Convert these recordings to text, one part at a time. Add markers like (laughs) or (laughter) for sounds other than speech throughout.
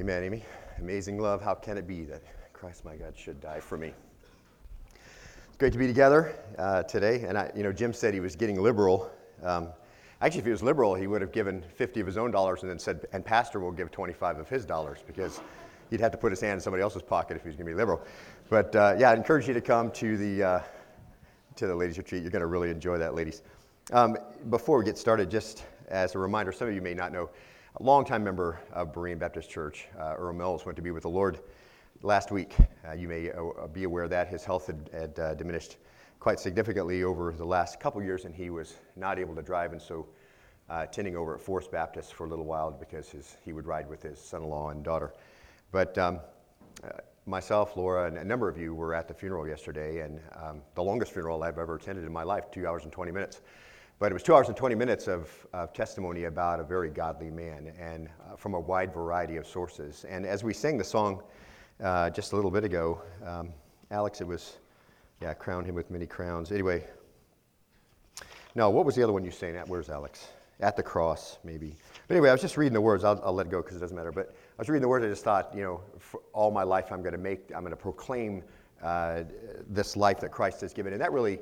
Amen, Amy. Amazing love. How can it be that Christ, my God, should die for me? It's great to be together uh, today. And I, you know, Jim said he was getting liberal. Um, actually, if he was liberal, he would have given 50 of his own dollars and then said, and Pastor will give 25 of his dollars because he'd have to put his hand in somebody else's pocket if he was going to be liberal. But uh, yeah, I encourage you to come to the uh, to the ladies' retreat. You're going to really enjoy that, ladies. Um, before we get started, just as a reminder, some of you may not know, a longtime member of Berean Baptist Church, uh, Earl Mills, went to be with the Lord last week. Uh, you may uh, be aware that his health had, had uh, diminished quite significantly over the last couple years, and he was not able to drive, and so uh, attending over at Forest Baptist for a little while because his, he would ride with his son-in-law and daughter. But um, uh, myself, Laura, and a number of you were at the funeral yesterday, and um, the longest funeral I've ever attended in my life, two hours and 20 minutes. But it was two hours and 20 minutes of, of testimony about a very godly man and uh, from a wide variety of sources. And as we sang the song uh, just a little bit ago, um, Alex, it was, yeah, crown him with many crowns. Anyway, no, what was the other one you sang at? Where's Alex? At the cross, maybe. But anyway, I was just reading the words. I'll, I'll let it go because it doesn't matter. But I was reading the words. I just thought, you know, all my life I'm going to make, I'm going to proclaim uh, this life that Christ has given. And that really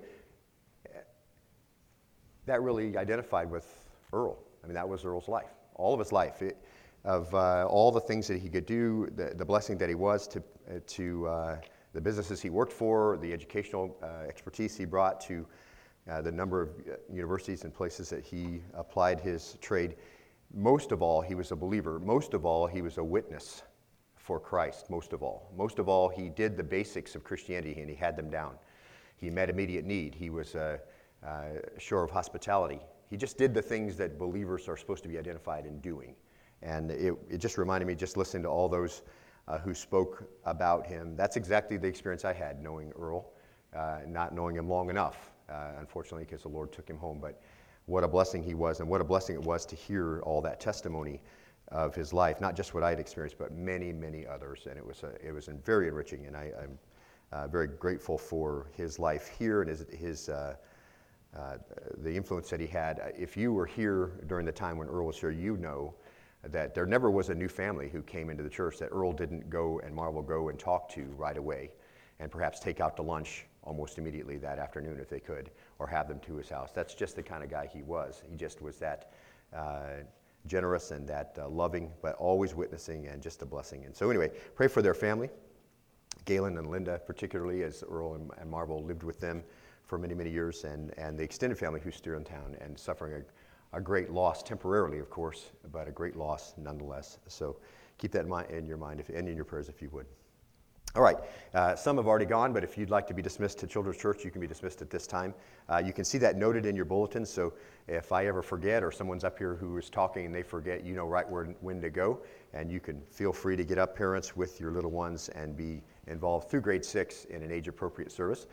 that really identified with Earl. I mean, that was Earl's life, all of his life, it, of uh, all the things that he could do, the, the blessing that he was to, uh, to uh, the businesses he worked for, the educational uh, expertise he brought to uh, the number of universities and places that he applied his trade. Most of all, he was a believer. Most of all, he was a witness for Christ. Most of all. Most of all, he did the basics of Christianity and he had them down. He met immediate need. He was a uh, shore of hospitality. He just did the things that believers are supposed to be identified in doing. And it, it just reminded me, just listening to all those uh, who spoke about him. That's exactly the experience I had knowing Earl, uh, not knowing him long enough, uh, unfortunately, because the Lord took him home. But what a blessing he was, and what a blessing it was to hear all that testimony of his life, not just what I had experienced, but many, many others. And it was, a, it was very enriching, and I, am uh, very grateful for his life here and his, his uh, the influence that he had. Uh, if you were here during the time when Earl was here, you know that there never was a new family who came into the church that Earl didn't go and Marvel go and talk to right away and perhaps take out to lunch almost immediately that afternoon if they could or have them to his house. That's just the kind of guy he was. He just was that uh, generous and that uh, loving, but always witnessing and just a blessing. And so, anyway, pray for their family. Galen and Linda, particularly, as Earl and, and Marvel lived with them for many, many years, and, and the extended family who's still in town and suffering a, a great loss, temporarily, of course, but a great loss nonetheless. So keep that in, mind, in your mind if, and in your prayers if you would. All right, uh, some have already gone, but if you'd like to be dismissed to Children's Church, you can be dismissed at this time. Uh, you can see that noted in your bulletin, so if I ever forget or someone's up here who is talking and they forget, you know right where, when to go, and you can feel free to get up, parents, with your little ones and be involved through grade six in an age appropriate service.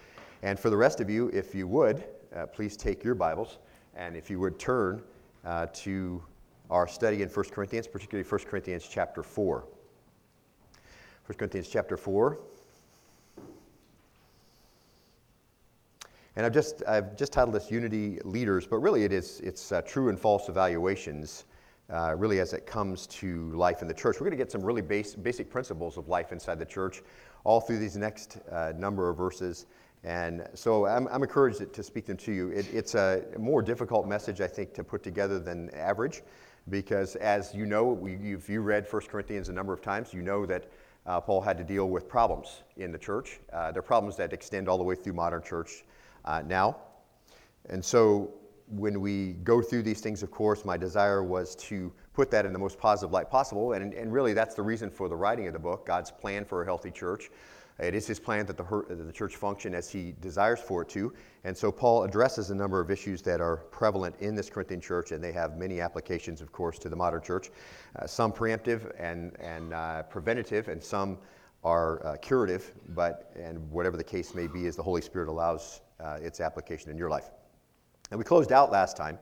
And for the rest of you, if you would, uh, please take your Bibles and if you would turn uh, to our study in 1 Corinthians, particularly 1 Corinthians chapter 4. 1 Corinthians chapter 4. And I've just, I've just titled this Unity Leaders, but really it is, it's uh, true and false evaluations, uh, really as it comes to life in the church. We're going to get some really base, basic principles of life inside the church all through these next uh, number of verses. And so I'm, I'm encouraged to speak them to you. It, it's a more difficult message, I think, to put together than average, because as you know, we, you've you read 1 Corinthians a number of times, you know that uh, Paul had to deal with problems in the church. Uh, they're problems that extend all the way through modern church uh, now. And so when we go through these things, of course, my desire was to put that in the most positive light possible. And, and really, that's the reason for the writing of the book God's plan for a healthy church. It is his plan that the, the church function as he desires for it to. And so Paul addresses a number of issues that are prevalent in this Corinthian church, and they have many applications, of course, to the modern church. Uh, some preemptive and, and uh, preventative, and some are uh, curative, but, and whatever the case may be, as the Holy Spirit allows uh, its application in your life. And we closed out last time,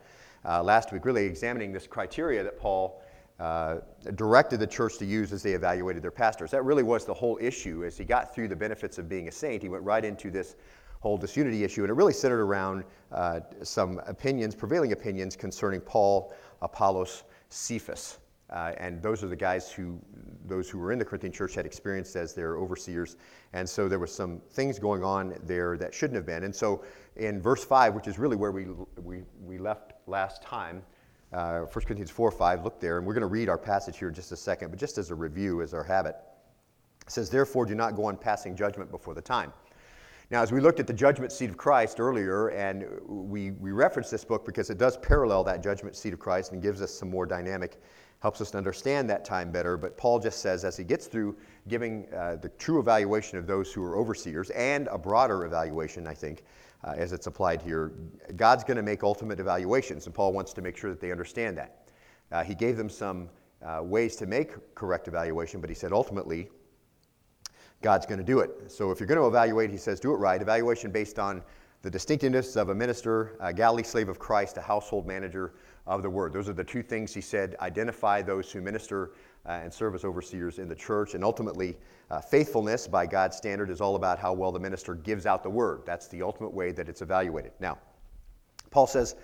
uh, last week, really examining this criteria that Paul uh, directed the church to use as they evaluated their pastors. That really was the whole issue. As he got through the benefits of being a saint, he went right into this whole disunity issue, and it really centered around uh, some opinions, prevailing opinions concerning Paul, Apollos, Cephas. Uh, and those are the guys who, those who were in the Corinthian church had experienced as their overseers. And so there was some things going on there that shouldn't have been. And so in verse 5, which is really where we, we, we left last time, uh, 1 Corinthians 4 5, look there, and we're going to read our passage here in just a second, but just as a review, as our habit. It says, Therefore, do not go on passing judgment before the time. Now, as we looked at the judgment seat of Christ earlier, and we, we referenced this book because it does parallel that judgment seat of Christ and gives us some more dynamic, helps us to understand that time better. But Paul just says, as he gets through giving uh, the true evaluation of those who are overseers and a broader evaluation, I think, uh, as it's applied here, God's going to make ultimate evaluations, and Paul wants to make sure that they understand that. Uh, he gave them some uh, ways to make correct evaluation, but he said ultimately, God's going to do it. So if you're going to evaluate, he says, do it right. Evaluation based on the distinctiveness of a minister, a galley slave of Christ, a household manager of the word. Those are the two things he said identify those who minister uh, and serve as overseers in the church. And ultimately, uh, faithfulness by God's standard is all about how well the minister gives out the word. That's the ultimate way that it's evaluated. Now, Paul says,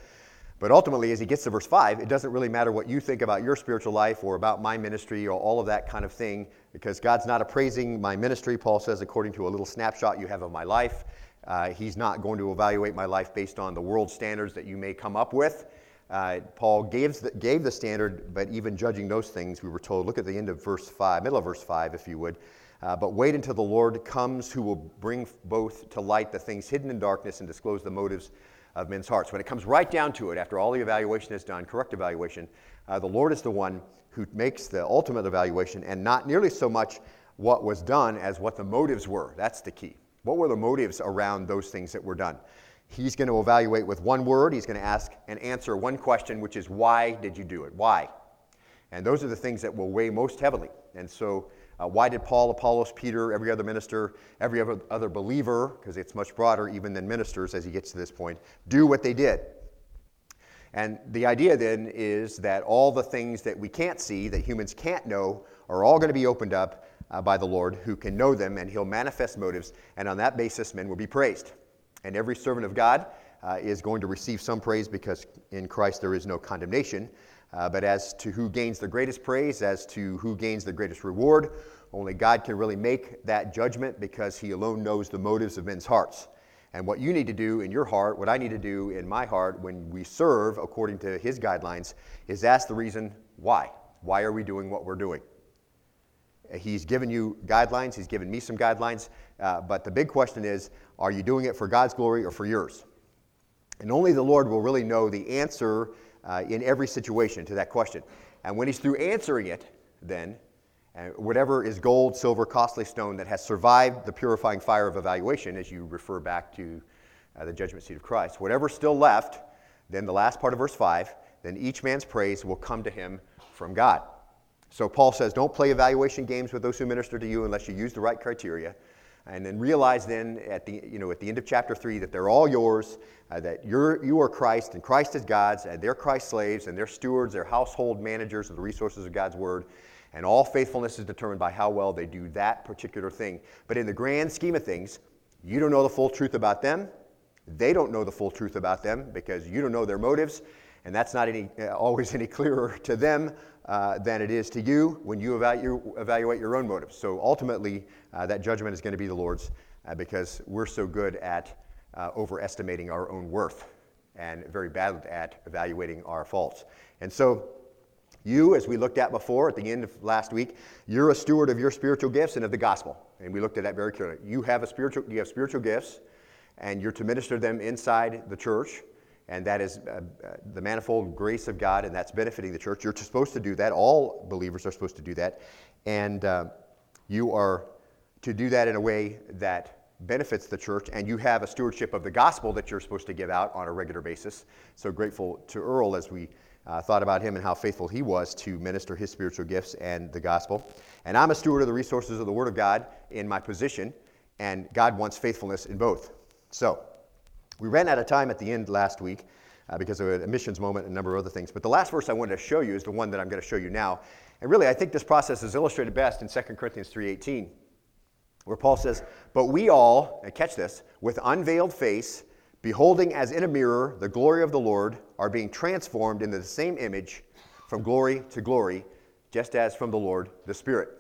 but ultimately, as he gets to verse 5, it doesn't really matter what you think about your spiritual life or about my ministry or all of that kind of thing, because God's not appraising my ministry, Paul says, according to a little snapshot you have of my life. Uh, he's not going to evaluate my life based on the world standards that you may come up with. Uh, Paul gave the, gave the standard, but even judging those things, we were told, look at the end of verse 5, middle of verse 5, if you would. Uh, but wait until the Lord comes, who will bring both to light the things hidden in darkness and disclose the motives of men's hearts. When it comes right down to it, after all the evaluation is done, correct evaluation, uh, the Lord is the one who makes the ultimate evaluation and not nearly so much what was done as what the motives were. That's the key. What were the motives around those things that were done? He's going to evaluate with one word. He's going to ask and answer one question, which is, Why did you do it? Why? And those are the things that will weigh most heavily. And so uh, why did Paul, Apollos, Peter, every other minister, every other, other believer, because it's much broader even than ministers as he gets to this point, do what they did? And the idea then is that all the things that we can't see, that humans can't know, are all going to be opened up uh, by the Lord who can know them, and he'll manifest motives. And on that basis, men will be praised. And every servant of God uh, is going to receive some praise because in Christ there is no condemnation. Uh, but as to who gains the greatest praise, as to who gains the greatest reward, only God can really make that judgment because He alone knows the motives of men's hearts. And what you need to do in your heart, what I need to do in my heart when we serve according to His guidelines, is ask the reason why. Why are we doing what we're doing? He's given you guidelines, He's given me some guidelines, uh, but the big question is are you doing it for God's glory or for yours? And only the Lord will really know the answer uh, in every situation to that question. And when he's through answering it, then, uh, whatever is gold, silver, costly stone that has survived the purifying fire of evaluation, as you refer back to uh, the judgment seat of Christ, whatever's still left, then the last part of verse 5, then each man's praise will come to him from God. So Paul says, don't play evaluation games with those who minister to you unless you use the right criteria. And then realize then at the, you know, at the end of chapter 3 that they're all yours, uh, that you're, you are Christ, and Christ is God's, and they're Christ's slaves, and they're stewards, they're household managers of the resources of God's word. And all faithfulness is determined by how well they do that particular thing. But in the grand scheme of things, you don't know the full truth about them. They don't know the full truth about them because you don't know their motives. And that's not any, uh, always (laughs) any clearer to them uh, than it is to you when you evaluate, evaluate your own motives. So ultimately, uh, that judgment is going to be the Lord's uh, because we're so good at uh, overestimating our own worth and very bad at evaluating our faults. And so, you, as we looked at before at the end of last week, you're a steward of your spiritual gifts and of the gospel. And we looked at that very clearly. You have a spiritual, you have spiritual gifts, and you're to minister them inside the church and that is uh, uh, the manifold grace of God, and that's benefiting the church. You're supposed to do that. All believers are supposed to do that. And uh, you are to do that in a way that benefits the church, and you have a stewardship of the gospel that you're supposed to give out on a regular basis. So grateful to Earl as we uh, thought about him and how faithful he was to minister his spiritual gifts and the gospel. And I'm a steward of the resources of the Word of God in my position, and God wants faithfulness in both. So, we ran out of time at the end last week uh, because of a missions moment and a number of other things. But the last verse I wanted to show you is the one that I'm going to show you now. And really, I think this process is illustrated best in 2 Corinthians 3.18, where Paul says, But we all, and catch this, with unveiled face, beholding as in a mirror the glory of the Lord, are being transformed into the same image from glory to glory, just as from the Lord the Spirit.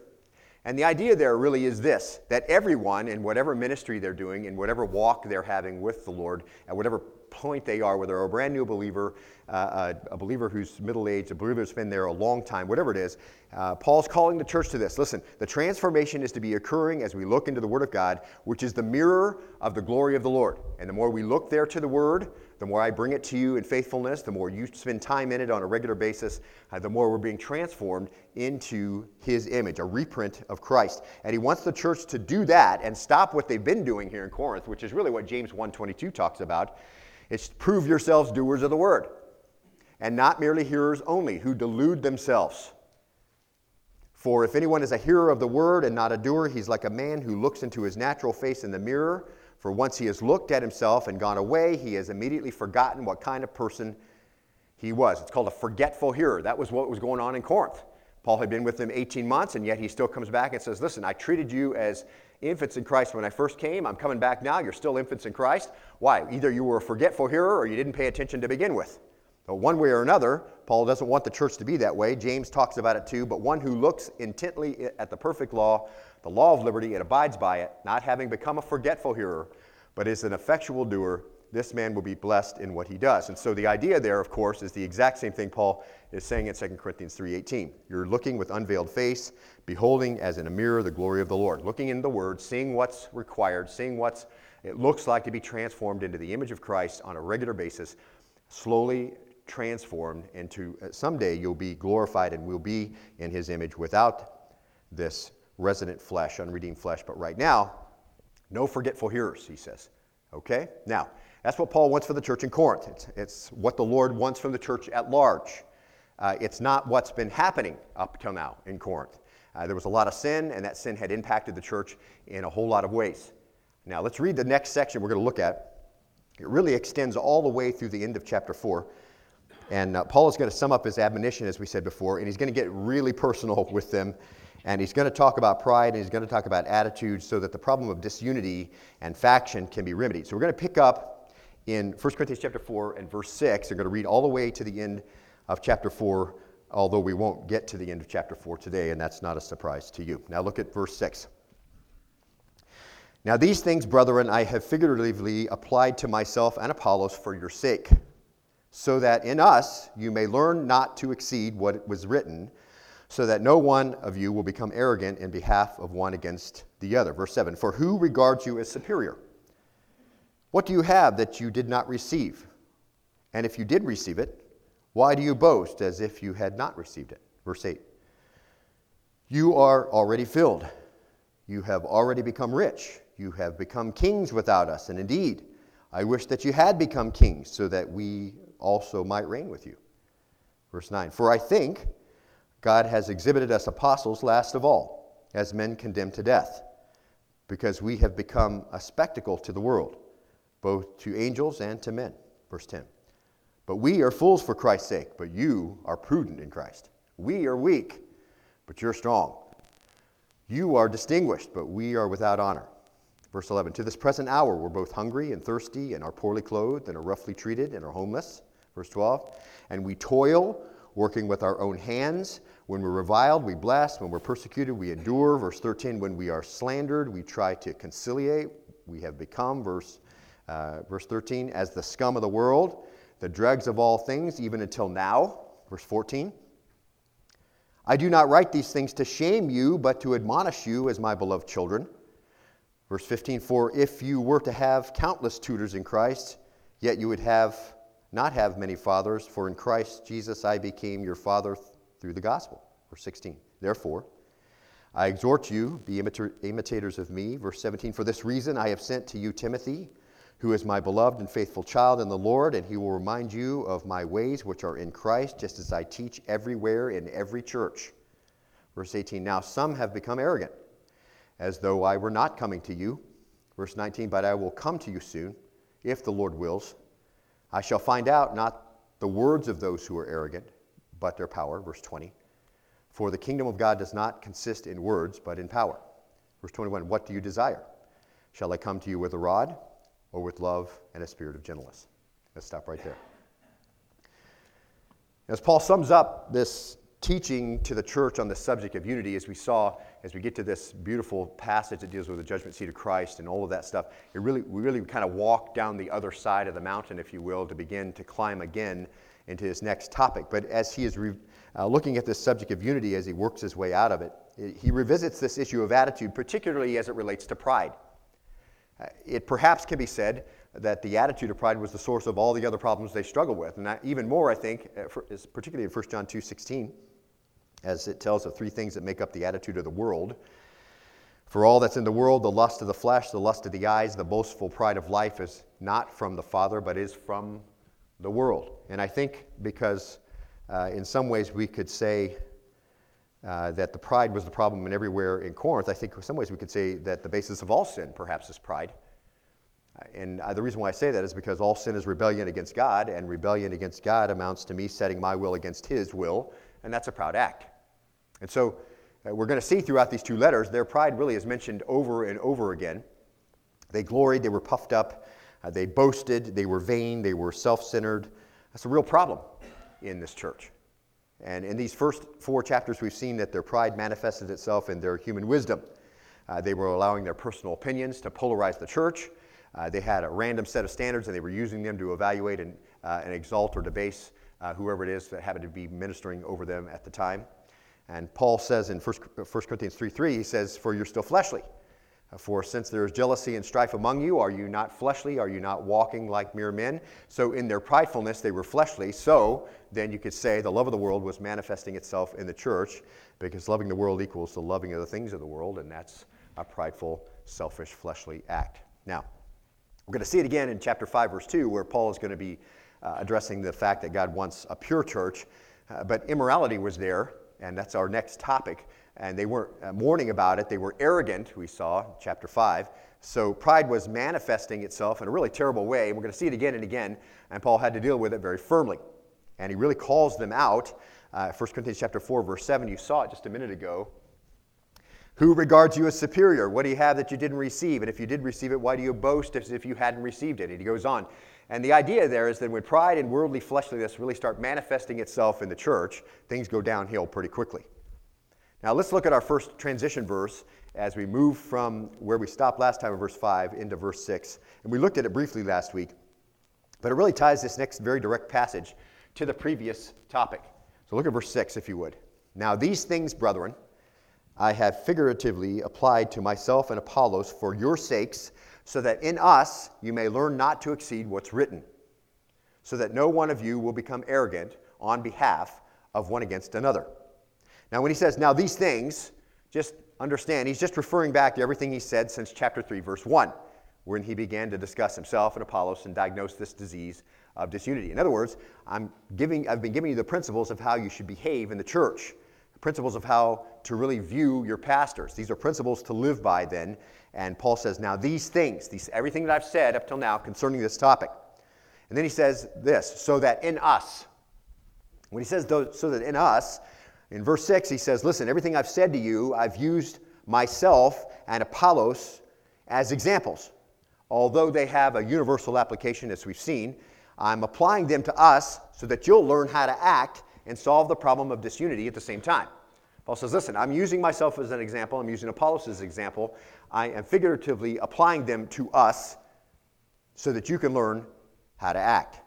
And the idea there really is this that everyone, in whatever ministry they're doing, in whatever walk they're having with the Lord, at whatever point they are, whether a brand new believer, uh, a, a, believer who's middle aged, a believer who's been there a long time, whatever it is, uh, Paul's calling the church to this. Listen, the transformation is to be occurring as we look into the Word of God, which is the mirror of the glory of the Lord. And the more we look there to the Word, the more I bring it to you in faithfulness, the more you spend time in it on a regular basis, uh, the more we're being transformed into His image, a reprint of Christ. And He wants the church to do that and stop what they've been doing here in Corinth, which is really what James 1.22 talks about. It's prove yourselves doers of the Word, and not merely hearers only, who delude themselves. For if anyone is a hearer of the Word and not a doer, he's like a man who looks into his natural face in the mirror for once he has looked at himself and gone away, he has immediately forgotten what kind of person he was. It's called a forgetful hearer. That was what was going on in Corinth. Paul had been with them 18 months, and yet he still comes back and says, Listen, I treated you as infants in Christ when I first came. I'm coming back now. You're still infants in Christ. Why? Either you were a forgetful hearer or you didn't pay attention to begin with. But one way or another, Paul doesn't want the church to be that way. James talks about it too. But one who looks intently at the perfect law the law of liberty and abides by it, not having become a forgetful hearer, but is an effectual doer, this man will be blessed in what he does. And so the idea there, of course, is the exact same thing Paul is saying in 2 Corinthians 3:18. You're looking with unveiled face, beholding as in a mirror the glory of the Lord, looking in the word, seeing what's required, seeing what it looks like to be transformed into the image of Christ on a regular basis, slowly transformed into uh, someday you'll be glorified and will be in his image without this resident flesh, unredeemed flesh. But right now, no forgetful hearers, he says. Okay? Now, that's what Paul wants for the church in Corinth. It's, it's what the Lord wants from the church at large. Uh, it's not what's been happening up till now in Corinth. Uh, there was a lot of sin, and that sin had impacted the church in a whole lot of ways. Now, let's read the next section we're going to look at. It really extends all the way through the end of chapter 4. And uh, Paul is going to sum up his admonition, as we said before, and he's going to get really personal with them and he's going to talk about pride and he's going to talk about attitudes so that the problem of disunity and faction can be remedied. So we're going to pick up in 1 Corinthians chapter 4 and verse 6. We're going to read all the way to the end of chapter 4, although we won't get to the end of chapter 4 today, and that's not a surprise to you. Now look at verse 6. Now, these things, brethren, I have figuratively applied to myself and Apollos for your sake, so that in us you may learn not to exceed what was written so that no one of you will become arrogant in behalf of one against the other. Verse 7 For who regards you as superior? What do you have that you did not receive? And if you did receive it, why do you boast as if you had not received it? Verse 8 You are already filled. You have already become rich. You have become kings without us. And indeed, I wish that you had become kings so that we also might reign with you. Verse 9 For I think God has exhibited us apostles last of all, as men condemned to death, because we have become a spectacle to the world, both to angels and to men. Verse 10. But we are fools for Christ's sake, but you are prudent in Christ. We are weak, but you're strong. You are distinguished, but we are without honor. Verse 11 To this present hour, we're both hungry and thirsty, and are poorly clothed, and are roughly treated, and are homeless. Verse 12 And we toil working with our own hands. When we're reviled, we bless. When we're persecuted, we endure. Verse 13, when we are slandered, we try to conciliate. We have become, verse, uh, verse 13, as the scum of the world, the dregs of all things, even until now. Verse 14, I do not write these things to shame you, but to admonish you as my beloved children. Verse 15, for if you were to have countless tutors in Christ, yet you would have not have many fathers, for in Christ Jesus I became your father through the gospel. Verse 16. Therefore, I exhort you, be imitators of me. Verse 17. For this reason I have sent to you Timothy, who is my beloved and faithful child in the Lord, and he will remind you of my ways which are in Christ, just as I teach everywhere in every church. Verse 18. Now some have become arrogant, as though I were not coming to you. Verse 19. But I will come to you soon, if the Lord wills. I shall find out not the words of those who are arrogant, but their power. Verse 20. For the kingdom of God does not consist in words, but in power. Verse 21. What do you desire? Shall I come to you with a rod, or with love and a spirit of gentleness? Let's stop right there. As Paul sums up this teaching to the church on the subject of unity, as we saw as we get to this beautiful passage that deals with the judgment seat of Christ and all of that stuff, it really, we really kind of walk down the other side of the mountain, if you will, to begin to climb again into his next topic. But as he is re- uh, looking at this subject of unity as he works his way out of it, he revisits this issue of attitude, particularly as it relates to pride. Uh, it perhaps can be said that the attitude of pride was the source of all the other problems they struggle with. And even more, I think, uh, particularly in 1 John 2:16. 16, as it tells of three things that make up the attitude of the world. For all that's in the world, the lust of the flesh, the lust of the eyes, the boastful pride of life is not from the Father, but is from the world. And I think because uh, in some ways we could say uh, that the pride was the problem in everywhere in Corinth, I think in some ways we could say that the basis of all sin perhaps is pride. Uh, and uh, the reason why I say that is because all sin is rebellion against God, and rebellion against God amounts to me setting my will against His will, and that's a proud act. And so uh, we're going to see throughout these two letters, their pride really is mentioned over and over again. They gloried, they were puffed up, uh, they boasted, they were vain, they were self centered. That's a real problem in this church. And in these first four chapters, we've seen that their pride manifested itself in their human wisdom. Uh, they were allowing their personal opinions to polarize the church. Uh, they had a random set of standards, and they were using them to evaluate and, uh, and exalt or debase uh, whoever it is that happened to be ministering over them at the time. And Paul says in 1, 1 Corinthians 3 3, he says, For you're still fleshly. For since there is jealousy and strife among you, are you not fleshly? Are you not walking like mere men? So in their pridefulness, they were fleshly. So then you could say the love of the world was manifesting itself in the church because loving the world equals the loving of the things of the world, and that's a prideful, selfish, fleshly act. Now, we're going to see it again in chapter 5, verse 2, where Paul is going to be uh, addressing the fact that God wants a pure church. Uh, but immorality was there, and that's our next topic. And they weren't uh, mourning about it, they were arrogant, we saw, chapter 5. So pride was manifesting itself in a really terrible way. We're going to see it again and again. And Paul had to deal with it very firmly. And he really calls them out. Uh, 1 Corinthians chapter 4, verse 7, you saw it just a minute ago. Who regards you as superior? What do you have that you didn't receive? And if you did receive it, why do you boast as if you hadn't received it? And he goes on. And the idea there is that when pride and worldly fleshliness really start manifesting itself in the church, things go downhill pretty quickly. Now let's look at our first transition verse as we move from where we stopped last time in verse 5 into verse 6. And we looked at it briefly last week, but it really ties this next very direct passage to the previous topic. So look at verse 6 if you would. Now these things, brethren, I have figuratively applied to myself and Apollos for your sakes so that in us you may learn not to exceed what's written, so that no one of you will become arrogant on behalf of one against another. Now, when he says, now these things, just understand, he's just referring back to everything he said since chapter 3, verse 1, when he began to discuss himself and Apollos and diagnose this disease of disunity. In other words, I'm giving, I've been giving you the principles of how you should behave in the church, principles of how to really view your pastors. These are principles to live by then and Paul says, Now these things, these, everything that I've said up till now concerning this topic. And then he says this, so that in us, when he says so that in us, in verse 6, he says, Listen, everything I've said to you, I've used myself and Apollos as examples. Although they have a universal application, as we've seen, I'm applying them to us so that you'll learn how to act and solve the problem of disunity at the same time. Paul says, Listen, I'm using myself as an example, I'm using Apollos as an example. I am figuratively applying them to us so that you can learn how to act.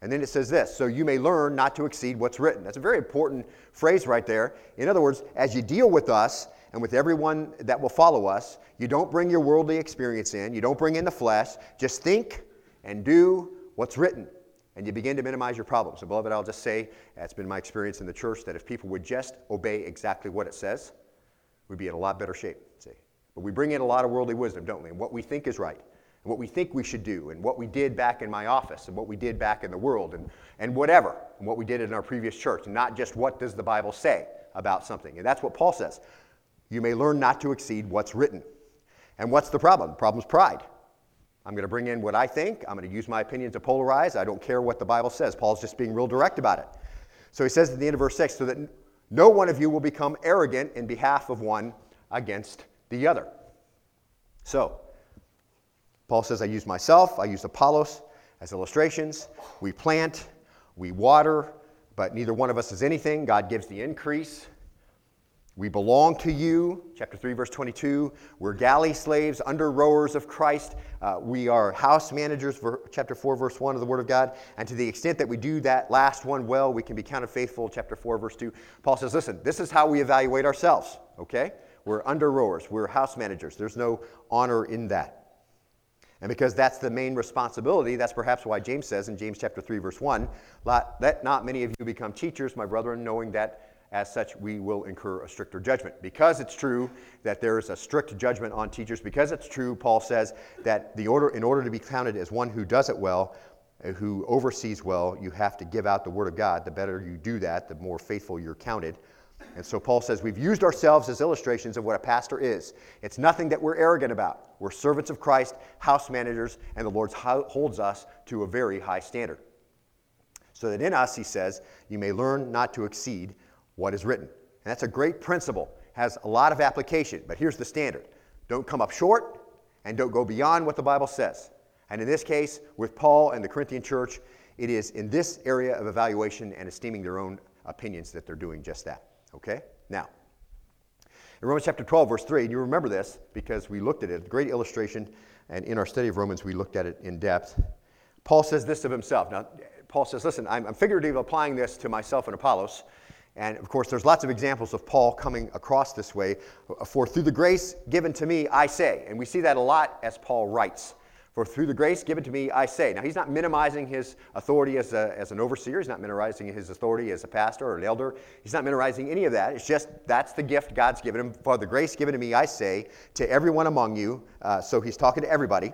And then it says this so you may learn not to exceed what's written. That's a very important phrase right there. In other words, as you deal with us and with everyone that will follow us, you don't bring your worldly experience in, you don't bring in the flesh. Just think and do what's written. And you begin to minimize your problems. So, beloved, I'll just say, it's been my experience in the church that if people would just obey exactly what it says, we'd be in a lot better shape. See? But we bring in a lot of worldly wisdom, don't we? And what we think is right, and what we think we should do, and what we did back in my office, and what we did back in the world, and, and whatever, and what we did in our previous church, and not just what does the Bible say about something. And that's what Paul says. You may learn not to exceed what's written. And what's the problem? The problem's pride. I'm going to bring in what I think. I'm going to use my opinion to polarize. I don't care what the Bible says. Paul's just being real direct about it. So he says at the end of verse 6 so that no one of you will become arrogant in behalf of one against the other. So, Paul says, I use myself, I use Apollos as illustrations. We plant, we water, but neither one of us is anything. God gives the increase. We belong to you, chapter 3, verse 22. We're galley slaves, under rowers of Christ. Uh, we are house managers, ver- chapter 4, verse 1 of the Word of God. And to the extent that we do that last one well, we can be counted faithful, chapter 4, verse 2. Paul says, listen, this is how we evaluate ourselves, okay? We're under rowers, we're house managers. There's no honor in that. And because that's the main responsibility, that's perhaps why James says in James chapter 3, verse 1, let not many of you become teachers, my brethren, knowing that as such, we will incur a stricter judgment. Because it's true that there is a strict judgment on teachers, because it's true, Paul says, that the order, in order to be counted as one who does it well, uh, who oversees well, you have to give out the word of God. The better you do that, the more faithful you're counted. And so Paul says we've used ourselves as illustrations of what a pastor is. It's nothing that we're arrogant about. We're servants of Christ, house managers, and the Lord holds us to a very high standard. So that in us, he says, you may learn not to exceed what is written. And that's a great principle, has a lot of application, but here's the standard don't come up short and don't go beyond what the Bible says. And in this case, with Paul and the Corinthian church, it is in this area of evaluation and esteeming their own opinions that they're doing just that. Okay? Now, in Romans chapter 12, verse 3, and you remember this because we looked at it—a great illustration, and in our study of Romans, we looked at it in depth. Paul says this of himself. Now, Paul says, listen, I'm, I'm figuratively applying this to myself and Apollos and of course, there's lots of examples of Paul coming across this way. For through the grace given to me, I say. And we see that a lot as Paul writes. For through the grace given to me, I say. Now, he's not minimizing his authority as, a, as an overseer. He's not minimizing his authority as a pastor or an elder. He's not minimizing any of that. It's just that's the gift God's given him. For the grace given to me, I say to everyone among you. Uh, so he's talking to everybody.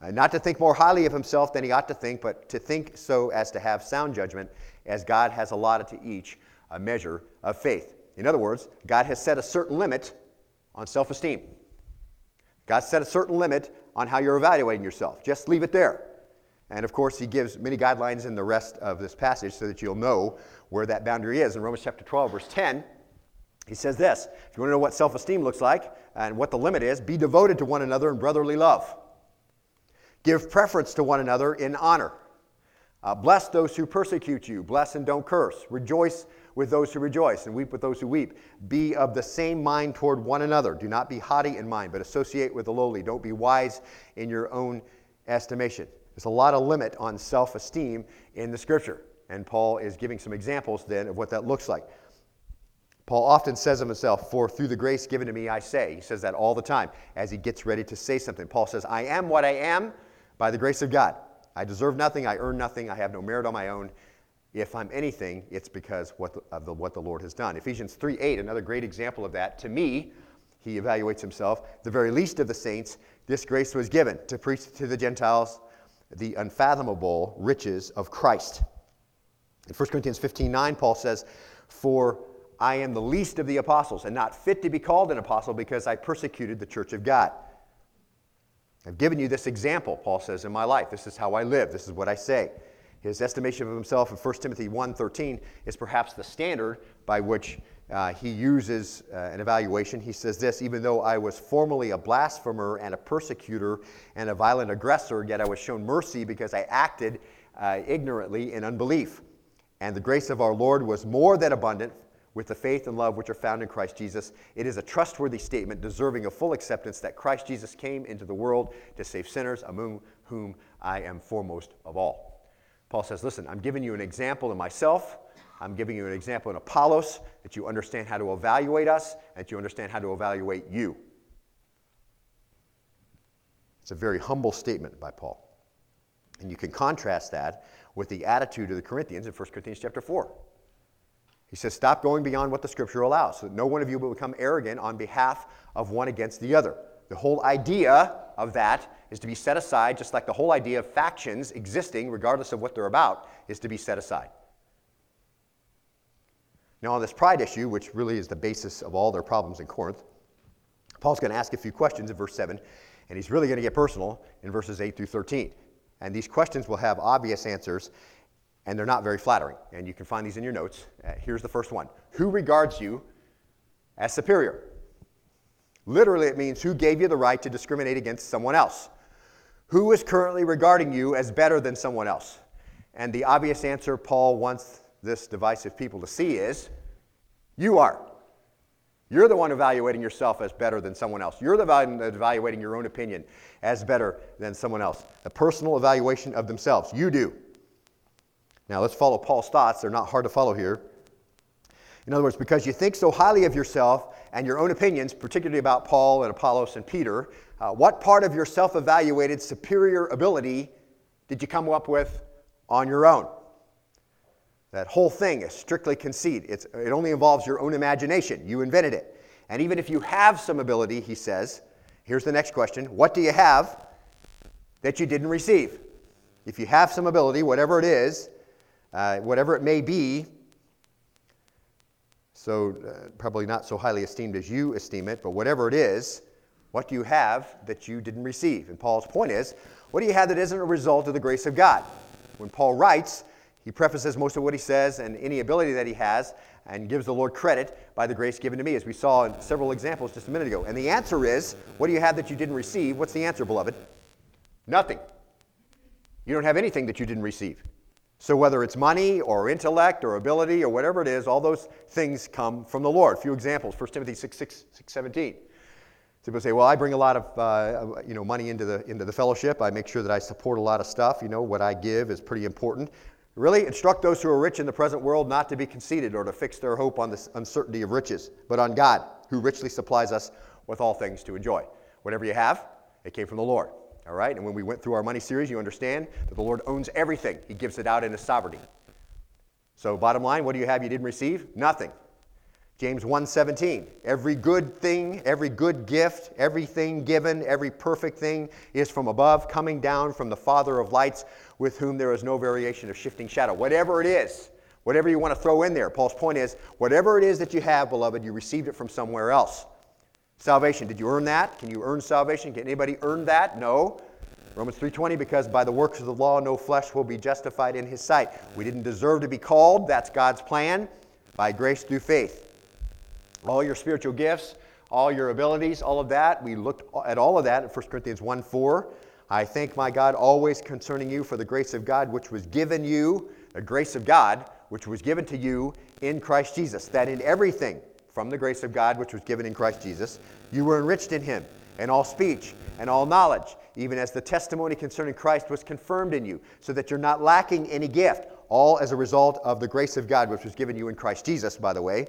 Uh, not to think more highly of himself than he ought to think, but to think so as to have sound judgment, as God has allotted to each a measure of faith. In other words, God has set a certain limit on self esteem. God set a certain limit on how you're evaluating yourself. Just leave it there. And of course, he gives many guidelines in the rest of this passage so that you'll know where that boundary is. In Romans chapter 12, verse 10, he says this If you want to know what self esteem looks like and what the limit is, be devoted to one another in brotherly love. Give preference to one another in honor. Uh, bless those who persecute you. Bless and don't curse. Rejoice with those who rejoice and weep with those who weep. Be of the same mind toward one another. Do not be haughty in mind, but associate with the lowly. Don't be wise in your own estimation. There's a lot of limit on self esteem in the scripture. And Paul is giving some examples then of what that looks like. Paul often says of himself, For through the grace given to me, I say. He says that all the time as he gets ready to say something. Paul says, I am what I am by the grace of God. I deserve nothing, I earn nothing, I have no merit on my own. If I'm anything, it's because what the, of the, what the Lord has done. Ephesians 3 8, another great example of that. To me, he evaluates himself, the very least of the saints, this grace was given to preach to the Gentiles the unfathomable riches of Christ. In 1 Corinthians 15 9, Paul says, For I am the least of the apostles, and not fit to be called an apostle because I persecuted the church of God. I've given you this example, Paul says, in my life. This is how I live. This is what I say. His estimation of himself in 1 Timothy 1.13 is perhaps the standard by which uh, he uses uh, an evaluation. He says this, even though I was formerly a blasphemer and a persecutor and a violent aggressor, yet I was shown mercy because I acted uh, ignorantly in unbelief. And the grace of our Lord was more than abundant with the faith and love which are found in Christ Jesus. It is a trustworthy statement deserving of full acceptance that Christ Jesus came into the world to save sinners, among whom I am foremost of all. Paul says, Listen, I'm giving you an example in myself. I'm giving you an example in Apollos that you understand how to evaluate us, that you understand how to evaluate you. It's a very humble statement by Paul. And you can contrast that with the attitude of the Corinthians in 1 Corinthians chapter 4. He says, Stop going beyond what the scripture allows, so that no one of you will become arrogant on behalf of one against the other. The whole idea of that is to be set aside, just like the whole idea of factions existing, regardless of what they're about, is to be set aside. Now, on this pride issue, which really is the basis of all their problems in Corinth, Paul's going to ask a few questions in verse 7, and he's really going to get personal in verses 8 through 13. And these questions will have obvious answers, and they're not very flattering. And you can find these in your notes. Uh, here's the first one Who regards you as superior? Literally, it means who gave you the right to discriminate against someone else? Who is currently regarding you as better than someone else? And the obvious answer Paul wants this divisive people to see is you are. You're the one evaluating yourself as better than someone else. You're the one evaluating your own opinion as better than someone else. A personal evaluation of themselves. You do. Now let's follow Paul's thoughts. They're not hard to follow here. In other words, because you think so highly of yourself and your own opinions, particularly about Paul and Apollos and Peter, uh, what part of your self evaluated superior ability did you come up with on your own? That whole thing is strictly conceit. It's, it only involves your own imagination. You invented it. And even if you have some ability, he says, here's the next question What do you have that you didn't receive? If you have some ability, whatever it is, uh, whatever it may be, so uh, probably not so highly esteemed as you esteem it, but whatever it is, what do you have that you didn't receive? And Paul's point is, what do you have that isn't a result of the grace of God? When Paul writes, he prefaces most of what he says and any ability that he has and gives the Lord credit by the grace given to me, as we saw in several examples just a minute ago. And the answer is what do you have that you didn't receive? What's the answer, beloved? Nothing. You don't have anything that you didn't receive. So, whether it's money or intellect or ability or whatever it is, all those things come from the Lord. A few examples 1 Timothy 6, 6, 6 17. People say, well, I bring a lot of uh, you know, money into the, into the fellowship. I make sure that I support a lot of stuff. You know, what I give is pretty important. Really, instruct those who are rich in the present world not to be conceited or to fix their hope on the uncertainty of riches, but on God, who richly supplies us with all things to enjoy. Whatever you have, it came from the Lord. All right? And when we went through our money series, you understand that the Lord owns everything, He gives it out in His sovereignty. So, bottom line, what do you have you didn't receive? Nothing. James 1:17 Every good thing, every good gift, everything given, every perfect thing is from above, coming down from the Father of lights, with whom there is no variation of shifting shadow. Whatever it is, whatever you want to throw in there. Paul's point is, whatever it is that you have, beloved, you received it from somewhere else. Salvation, did you earn that? Can you earn salvation? Can anybody earn that? No. Romans 3:20 because by the works of the law no flesh will be justified in his sight. We didn't deserve to be called, that's God's plan, by grace through faith all your spiritual gifts, all your abilities, all of that. We looked at all of that in 1 Corinthians 1 4. I thank my God always concerning you for the grace of God which was given you, the grace of God which was given to you in Christ Jesus, that in everything from the grace of God which was given in Christ Jesus, you were enriched in him in all speech and all knowledge, even as the testimony concerning Christ was confirmed in you, so that you're not lacking any gift, all as a result of the grace of God which was given you in Christ Jesus, by the way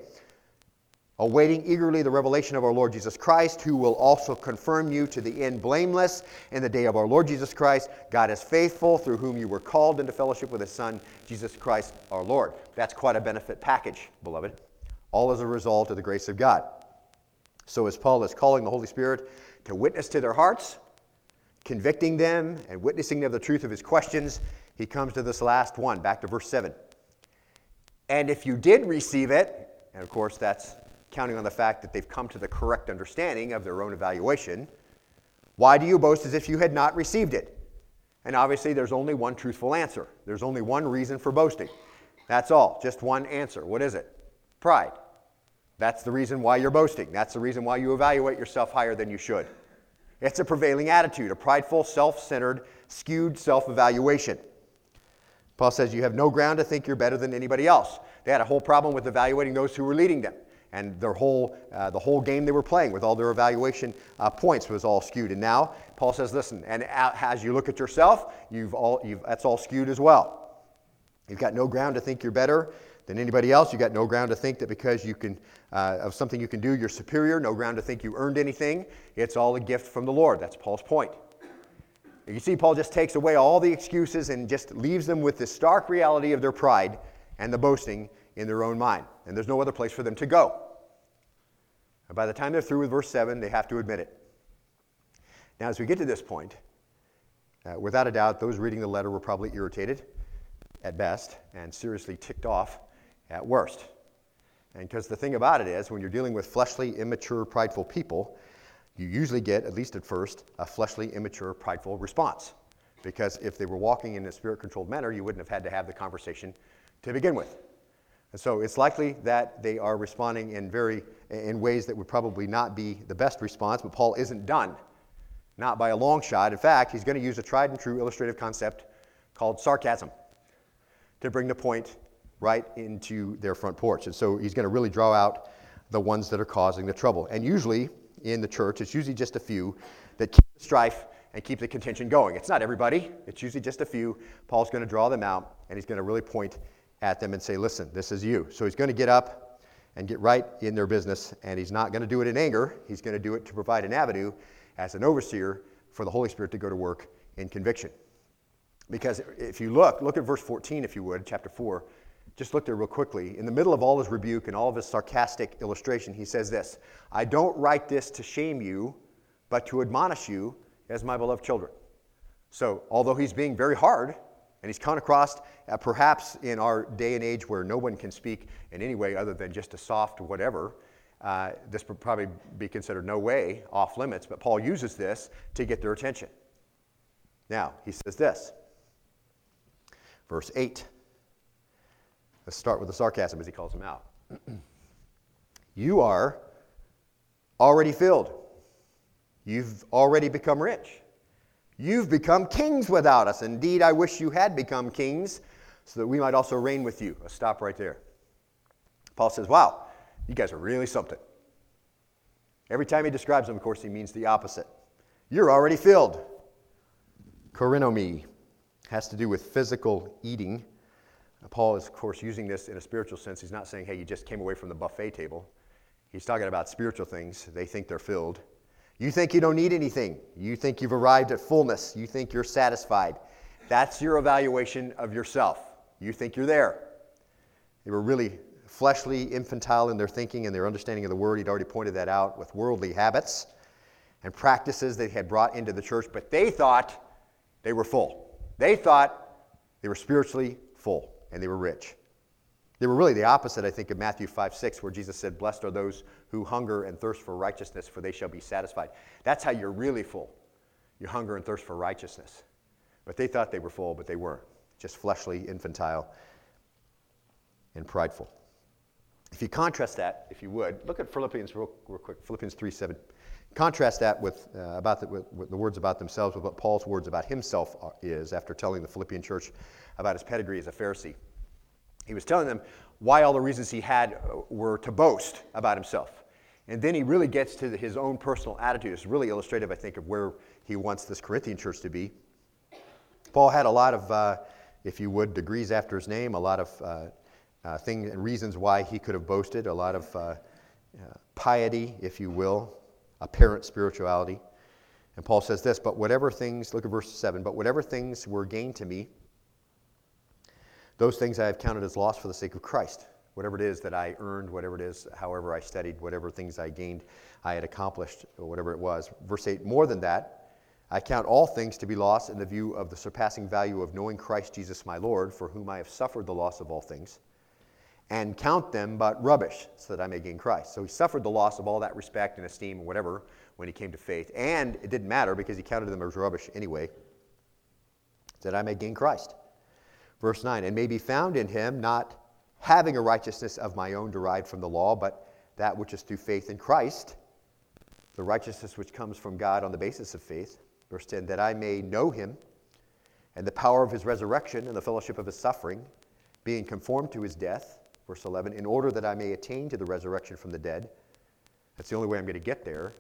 awaiting eagerly the revelation of our Lord Jesus Christ, who will also confirm you to the end blameless in the day of our Lord Jesus Christ. God is faithful, through whom you were called into fellowship with His Son, Jesus Christ our Lord. That's quite a benefit package, beloved. All as a result of the grace of God. So, as Paul is calling the Holy Spirit to witness to their hearts, convicting them, and witnessing of the truth of his questions, he comes to this last one, back to verse 7. And if you did receive it, and of course that's counting on the fact that they've come to the correct understanding of their own evaluation. Why do you boast as if you had not received it? And obviously, there's only one truthful answer. There's only one reason for boasting. That's all. Just one answer. What is it? Pride. That's the reason why you're boasting. That's the reason why you evaluate yourself higher than you should. It's a prevailing attitude, a prideful, self centered, skewed self evaluation. Paul says you have no ground to think you're better than anybody else. They had a whole problem with evaluating those who were leading them and their whole, uh, the whole game they were playing with all their evaluation uh, points was all skewed. And now Paul says, listen, and as you look at yourself, you've all, you've, that's all skewed as well. You've got no ground to think you're better than anybody else. You've got no ground to think that because you can, uh, of something you can do, you're superior. No ground to think you earned anything. It's all a gift from the Lord. That's Paul's point. You see, Paul just takes away all the excuses and just leaves them with the stark reality of their pride and the boasting in their own mind. And there's no other place for them to go. And by the time they're through with verse 7, they have to admit it. Now, as we get to this point, uh, without a doubt, those reading the letter were probably irritated at best and seriously ticked off at worst. And because the thing about it is, when you're dealing with fleshly, immature, prideful people, you usually get, at least at first, a fleshly, immature, prideful response. Because if they were walking in a spirit controlled manner, you wouldn't have had to have the conversation to begin with. And so it's likely that they are responding in, very, in ways that would probably not be the best response, but Paul isn't done. Not by a long shot. In fact, he's going to use a tried and true illustrative concept called sarcasm to bring the point right into their front porch. And so he's going to really draw out the ones that are causing the trouble. And usually in the church, it's usually just a few that keep the strife and keep the contention going. It's not everybody, it's usually just a few. Paul's going to draw them out and he's going to really point at them and say, Listen, this is you. So he's going to get up and get right in their business, and he's not going to do it in anger. He's going to do it to provide an avenue as an overseer for the Holy Spirit to go to work in conviction. Because if you look, look at verse 14, if you would, chapter 4. Just look there real quickly. In the middle of all his rebuke and all of his sarcastic illustration, he says this I don't write this to shame you, but to admonish you as my beloved children. So, although he's being very hard, and he's come across, uh, perhaps in our day and age where no one can speak in any way other than just a soft whatever, uh, this would probably be considered no way off limits, but Paul uses this to get their attention. Now, he says this, verse 8. Let's start with the sarcasm as he calls them out. (clears throat) you are already filled. You've already become rich. You've become kings without us. Indeed, I wish you had become kings so that we might also reign with you. Let's stop right there. Paul says, Wow, you guys are really something. Every time he describes them, of course, he means the opposite. You're already filled. Korennumi has to do with physical eating. Paul is, of course, using this in a spiritual sense. He's not saying, hey, you just came away from the buffet table. He's talking about spiritual things. They think they're filled. You think you don't need anything. You think you've arrived at fullness. You think you're satisfied. That's your evaluation of yourself. You think you're there. They were really fleshly, infantile in their thinking and their understanding of the word. He'd already pointed that out with worldly habits and practices they had brought into the church, but they thought they were full. They thought they were spiritually full and they were rich. They were really the opposite, I think, of Matthew 5 6, where Jesus said, Blessed are those who hunger and thirst for righteousness, for they shall be satisfied. That's how you're really full. You hunger and thirst for righteousness. But they thought they were full, but they weren't. Just fleshly, infantile, and prideful. If you contrast that, if you would, look at Philippians real, real quick, Philippians 3 7. Contrast that with, uh, about the, with, with the words about themselves with what Paul's words about himself is after telling the Philippian church about his pedigree as a Pharisee. He was telling them why all the reasons he had uh, were to boast about himself. And then he really gets to his own personal attitude. It's really illustrative, I think, of where he wants this Corinthian church to be. Paul had a lot of, uh, if you would, degrees after his name, a lot of uh, uh, things and reasons why he could have boasted, a lot of uh, uh, piety, if you will, apparent spirituality. And Paul says this, but whatever things, look at verse 7, but whatever things were gained to me, those things I have counted as loss for the sake of Christ. Whatever it is that I earned, whatever it is, however I studied, whatever things I gained, I had accomplished, or whatever it was. Verse 8, more than that, I count all things to be lost in the view of the surpassing value of knowing Christ Jesus my Lord, for whom I have suffered the loss of all things, and count them but rubbish, so that I may gain Christ. So he suffered the loss of all that respect and esteem and whatever when he came to faith. And it didn't matter because he counted them as rubbish anyway, that I may gain Christ Verse 9, and may be found in him, not having a righteousness of my own derived from the law, but that which is through faith in Christ, the righteousness which comes from God on the basis of faith. Verse 10, that I may know him and the power of his resurrection and the fellowship of his suffering, being conformed to his death. Verse 11, in order that I may attain to the resurrection from the dead. That's the only way I'm going to get there.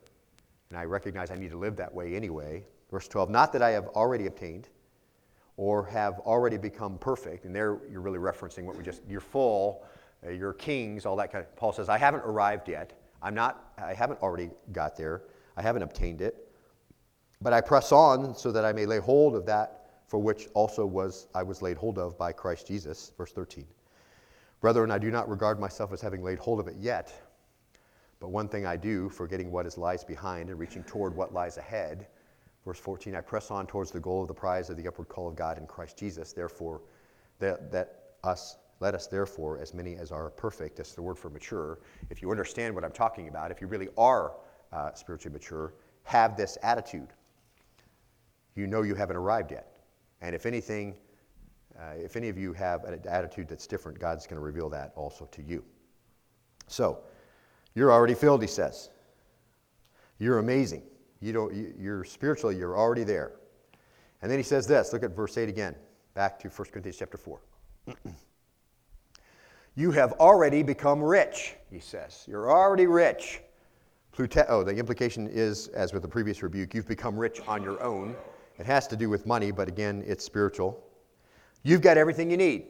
And I recognize I need to live that way anyway. Verse 12, not that I have already obtained or have already become perfect. And there you're really referencing what we just, you're full, uh, you're kings, all that kind of. Paul says, I haven't arrived yet. I'm not, I haven't already got there. I haven't obtained it. But I press on so that I may lay hold of that for which also was I was laid hold of by Christ Jesus. Verse 13. Brethren, I do not regard myself as having laid hold of it yet. But one thing I do, forgetting what is lies behind and reaching toward what lies ahead, Verse 14, I press on towards the goal of the prize of the upward call of God in Christ Jesus. Therefore, that, that us, let us therefore, as many as are perfect, that's the word for mature. If you understand what I'm talking about, if you really are uh, spiritually mature, have this attitude. You know you haven't arrived yet. And if anything, uh, if any of you have an attitude that's different, God's going to reveal that also to you. So, you're already filled, he says. You're amazing. You don't, you're spiritually, you're already there. And then he says this look at verse 8 again, back to 1 Corinthians chapter 4. (clears throat) You have already become rich, he says. You're already rich. Plute- oh, the implication is, as with the previous rebuke, you've become rich on your own. It has to do with money, but again, it's spiritual. You've got everything you need.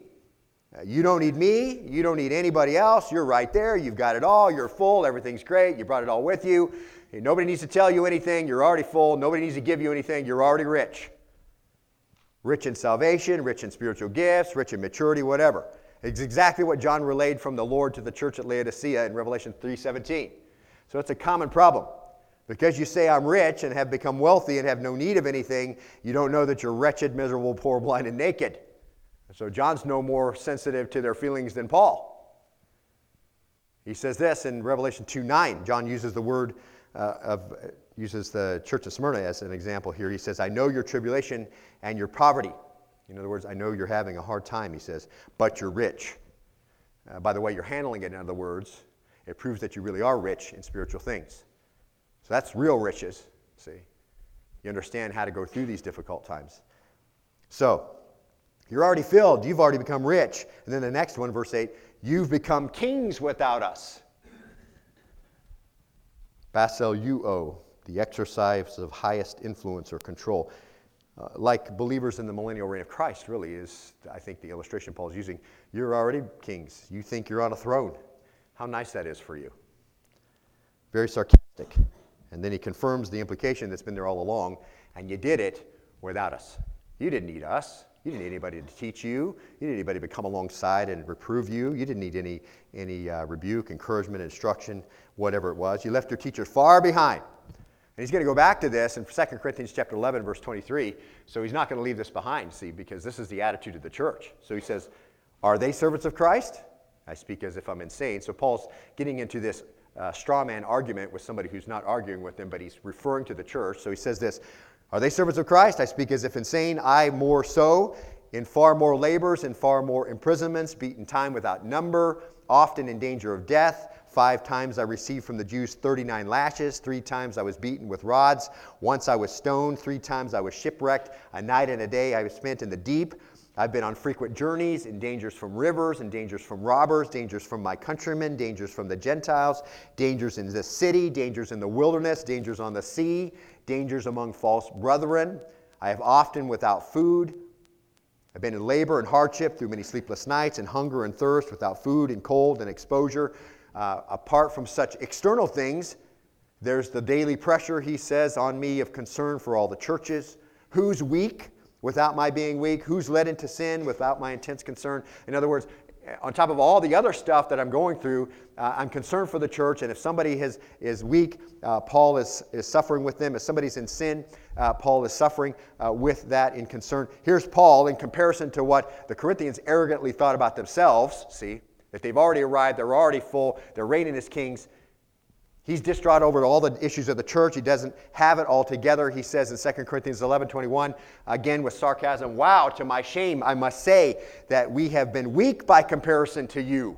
Uh, you don't need me. You don't need anybody else. You're right there. You've got it all. You're full. Everything's great. You brought it all with you. Nobody needs to tell you anything. You're already full. Nobody needs to give you anything. You're already rich. Rich in salvation, rich in spiritual gifts, rich in maturity, whatever. It's exactly what John relayed from the Lord to the church at Laodicea in Revelation 3:17. So it's a common problem. Because you say I'm rich and have become wealthy and have no need of anything, you don't know that you're wretched, miserable, poor, blind, and naked. So John's no more sensitive to their feelings than Paul. He says this in Revelation 2 9. John uses the word uh, of, uh, uses the church of Smyrna as an example here. He says, I know your tribulation and your poverty. In other words, I know you're having a hard time, he says, but you're rich. Uh, by the way, you're handling it, in other words, it proves that you really are rich in spiritual things. So that's real riches, see. You understand how to go through these difficult times. So, you're already filled. You've already become rich. And then the next one, verse 8, you've become kings without us. Basileio, the exercise of highest influence or control. Uh, like believers in the millennial reign of Christ, really, is, I think, the illustration Paul's using. You're already kings. You think you're on a throne. How nice that is for you. Very sarcastic. And then he confirms the implication that's been there all along, and you did it without us. You didn't need us. You didn't need anybody to teach you. You didn't need anybody to come alongside and reprove you. You didn't need any, any uh, rebuke, encouragement, instruction, whatever it was. You left your teacher far behind. And he's going to go back to this in 2 Corinthians chapter 11, verse 23. So he's not going to leave this behind, see, because this is the attitude of the church. So he says, Are they servants of Christ? I speak as if I'm insane. So Paul's getting into this uh, straw man argument with somebody who's not arguing with him, but he's referring to the church. So he says this Are they servants of Christ? I speak as if insane. I more so, in far more labors, in far more imprisonments, beaten time without number, often in danger of death. Five times I received from the Jews 39 lashes. Three times I was beaten with rods. Once I was stoned. Three times I was shipwrecked. A night and a day I was spent in the deep. I've been on frequent journeys in dangers from rivers in dangers from robbers, dangers from my countrymen, dangers from the Gentiles, dangers in the city, dangers in the wilderness, dangers on the sea, dangers among false brethren. I have often without food. I've been in labor and hardship through many sleepless nights and hunger and thirst, without food and cold and exposure. Uh, apart from such external things, there's the daily pressure, he says, on me of concern for all the churches. Who's weak? without my being weak? Who's led into sin without my intense concern? In other words, on top of all the other stuff that I'm going through, uh, I'm concerned for the church. And if somebody has, is weak, uh, Paul is, is suffering with them. If somebody's in sin, uh, Paul is suffering uh, with that in concern. Here's Paul in comparison to what the Corinthians arrogantly thought about themselves. See, that they've already arrived, they're already full, they're reigning as kings. He's distraught over all the issues of the church. He doesn't have it all together. He says in 2 Corinthians 11 21, again with sarcasm, Wow, to my shame, I must say that we have been weak by comparison to you.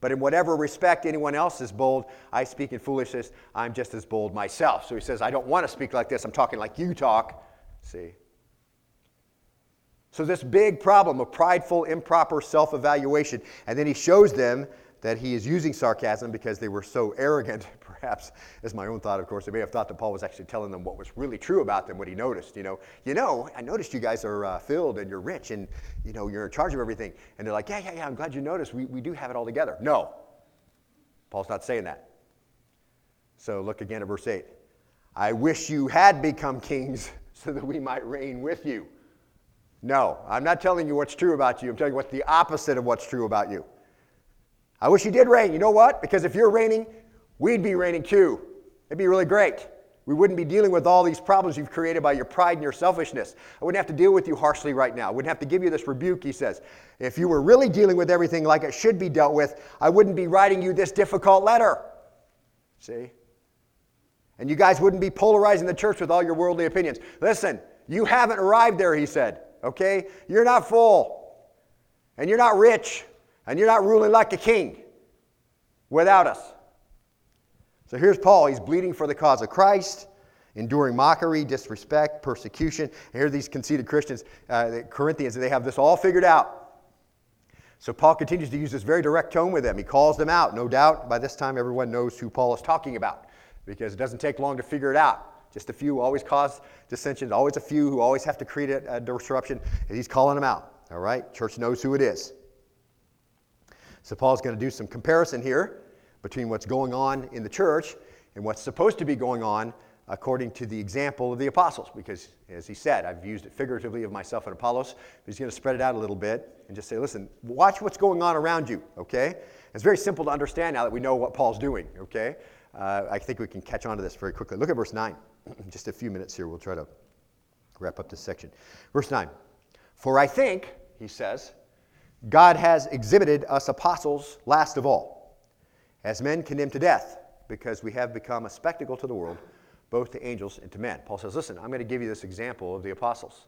But in whatever respect anyone else is bold, I speak in foolishness. I'm just as bold myself. So he says, I don't want to speak like this. I'm talking like you talk. See? So, this big problem of prideful, improper self evaluation. And then he shows them that he is using sarcasm because they were so arrogant, (laughs) perhaps, as my own thought, of course. They may have thought that Paul was actually telling them what was really true about them, what he noticed. You know, you know, I noticed you guys are uh, filled and you're rich and, you know, you're in charge of everything. And they're like, yeah, yeah, yeah, I'm glad you noticed. We, we do have it all together. No, Paul's not saying that. So look again at verse 8. I wish you had become kings (laughs) so that we might reign with you. No, I'm not telling you what's true about you. I'm telling you what's the opposite of what's true about you. I wish you did rain. You know what? Because if you're raining, we'd be raining too. It'd be really great. We wouldn't be dealing with all these problems you've created by your pride and your selfishness. I wouldn't have to deal with you harshly right now. I wouldn't have to give you this rebuke, he says. If you were really dealing with everything like it should be dealt with, I wouldn't be writing you this difficult letter. See? And you guys wouldn't be polarizing the church with all your worldly opinions. Listen, you haven't arrived there, he said. Okay? You're not full. And you're not rich and you're not ruling like a king without us. So here's Paul. He's bleeding for the cause of Christ, enduring mockery, disrespect, persecution. And here are these conceited Christians, uh, the Corinthians, and they have this all figured out. So Paul continues to use this very direct tone with them. He calls them out. No doubt by this time everyone knows who Paul is talking about because it doesn't take long to figure it out. Just a few always cause dissensions, always a few who always have to create a, a disruption, and he's calling them out. All right? Church knows who it is. So Paul's going to do some comparison here between what's going on in the church and what's supposed to be going on according to the example of the apostles. Because, as he said, I've used it figuratively of myself and Apollos. He's going to spread it out a little bit and just say, listen, watch what's going on around you, okay? It's very simple to understand now that we know what Paul's doing, okay? Uh, I think we can catch on to this very quickly. Look at verse 9. (clears throat) just a few minutes here. We'll try to wrap up this section. Verse 9. For I think, he says, God has exhibited us apostles last of all, as men condemned to death, because we have become a spectacle to the world both to angels and to men. Paul says, Listen, I'm going to give you this example of the apostles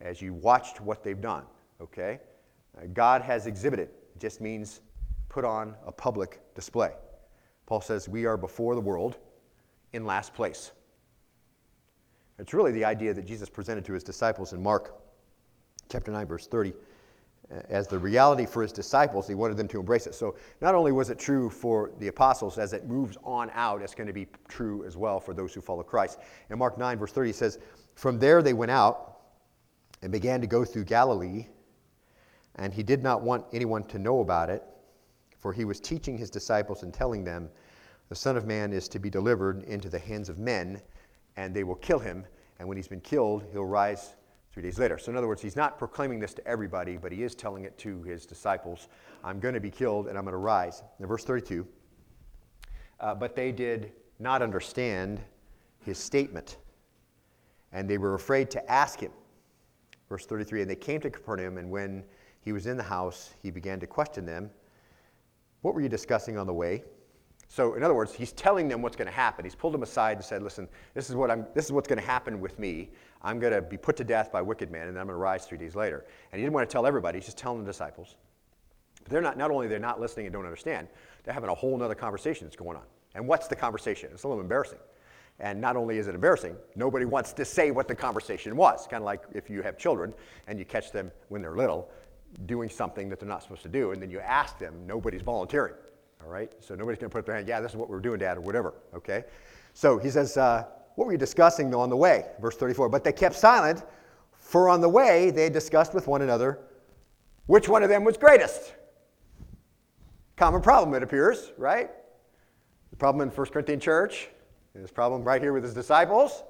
as you watched what they've done, okay? Uh, God has exhibited, it just means put on a public display. Paul says, We are before the world in last place. It's really the idea that Jesus presented to his disciples in Mark chapter 9, verse 30 as the reality for his disciples. He wanted them to embrace it. So not only was it true for the apostles, as it moves on out, it's going to be true as well for those who follow Christ. In Mark 9, verse 30, says, From there they went out and began to go through Galilee, and he did not want anyone to know about it, for he was teaching his disciples and telling them, The Son of Man is to be delivered into the hands of men, and they will kill him, and when he's been killed, he'll rise three days later. So, in other words, he's not proclaiming this to everybody, but he is telling it to his disciples I'm going to be killed and I'm going to rise. In verse 32, uh, but they did not understand his statement, and they were afraid to ask him. Verse 33, and they came to Capernaum, and when he was in the house, he began to question them. What were you discussing on the way? So, in other words, he's telling them what's going to happen. He's pulled them aside and said, Listen, this is, what I'm, this is what's going to happen with me. I'm going to be put to death by wicked men, and then I'm going to rise three days later. And he didn't want to tell everybody, he's just telling the disciples. But they're not, not only they're not listening and don't understand, they're having a whole other conversation that's going on. And what's the conversation? It's a little embarrassing. And not only is it embarrassing, nobody wants to say what the conversation was. Kind of like if you have children and you catch them when they're little doing something that they're not supposed to do, and then you ask them, nobody's volunteering. All right? So nobody's going to put up their hand, yeah, this is what we're doing, Dad, or whatever. Okay? So he says, uh, what were you discussing though on the way? Verse 34. But they kept silent, for on the way they discussed with one another which one of them was greatest. Common problem, it appears, right? The problem in 1 Corinthian church, this problem right here with his disciples,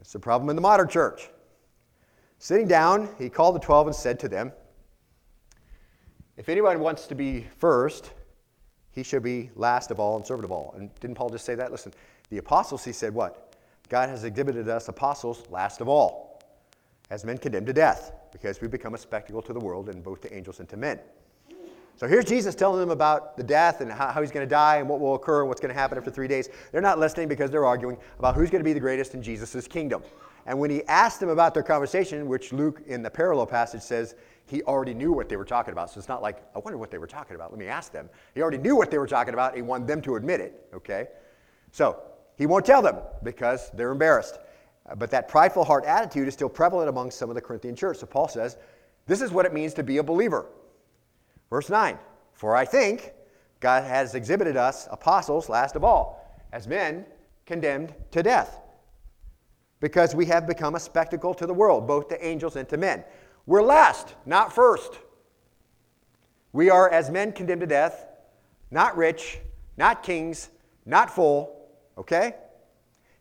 it's the problem in the modern church. Sitting down, he called the twelve and said to them, If anyone wants to be first, he shall be last of all and servant of all. And didn't Paul just say that? Listen, the apostles, he said what? God has exhibited us apostles last of all, as men condemned to death, because we become a spectacle to the world and both to angels and to men. So here's Jesus telling them about the death and how, how he's going to die and what will occur and what's going to happen after three days. They're not listening because they're arguing about who's going to be the greatest in Jesus' kingdom. And when he asked them about their conversation, which Luke in the parallel passage says he already knew what they were talking about. So it's not like, I wonder what they were talking about. Let me ask them. He already knew what they were talking about. He wanted them to admit it, okay? So he won't tell them because they're embarrassed. Uh, but that prideful heart attitude is still prevalent among some of the Corinthian church. So Paul says, this is what it means to be a believer. Verse 9 For I think God has exhibited us, apostles, last of all, as men condemned to death, because we have become a spectacle to the world, both to angels and to men. We're last, not first. We are, as men condemned to death, not rich, not kings, not full, okay?